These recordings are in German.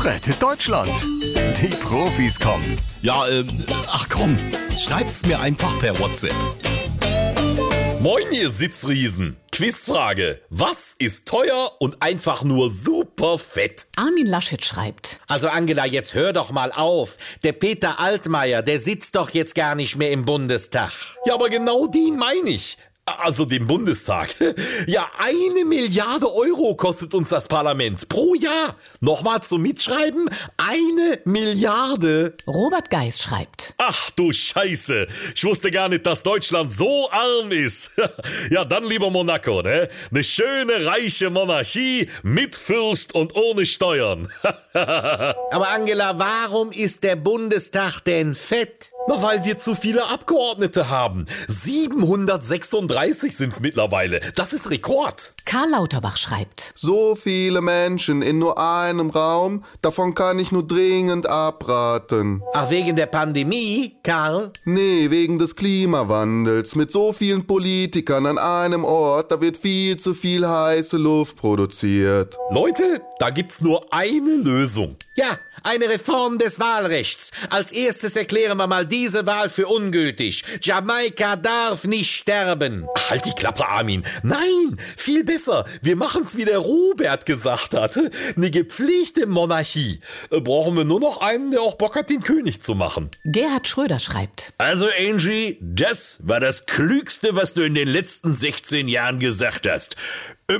Rettet Deutschland. Die Profis kommen. Ja, ähm, ach komm, schreibt's mir einfach per WhatsApp. Moin, ihr Sitzriesen. Quizfrage. Was ist teuer und einfach nur super fett? Armin Laschet schreibt. Also Angela, jetzt hör doch mal auf. Der Peter Altmaier, der sitzt doch jetzt gar nicht mehr im Bundestag. Ja, aber genau den meine ich. Also den Bundestag. Ja, eine Milliarde Euro kostet uns das Parlament pro Jahr. Nochmal zum Mitschreiben. Eine Milliarde. Robert Geis schreibt. Ach du Scheiße. Ich wusste gar nicht, dass Deutschland so arm ist. ja, dann lieber Monaco, ne? Eine schöne, reiche Monarchie mit Fürst und ohne Steuern. Aber Angela, warum ist der Bundestag denn fett? Na, weil wir zu viele Abgeordnete haben. 736 sind's mittlerweile. Das ist Rekord. Karl Lauterbach schreibt. So viele Menschen in nur einem Raum, davon kann ich nur dringend abraten. Ach, wegen der Pandemie, Karl? Nee, wegen des Klimawandels. Mit so vielen Politikern an einem Ort, da wird viel zu viel heiße Luft produziert. Leute, da gibt's nur eine Lösung. Ja, eine Reform des Wahlrechts. Als erstes erklären wir mal diese Wahl für ungültig. Jamaika darf nicht sterben. Halt die Klappe, Armin. Nein, viel besser. Wir machen's, wie der Robert gesagt hat. Eine gepflegte Monarchie. Äh, Brauchen wir nur noch einen, der auch Bock hat, den König zu machen. Gerhard Schröder schreibt. Also Angie, das war das Klügste, was du in den letzten 16 Jahren gesagt hast.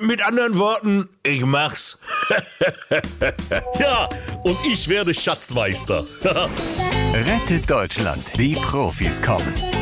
Mit anderen Worten, ich mach's. ja, und ich werde Schatzmeister. Rettet Deutschland. Die Profis kommen.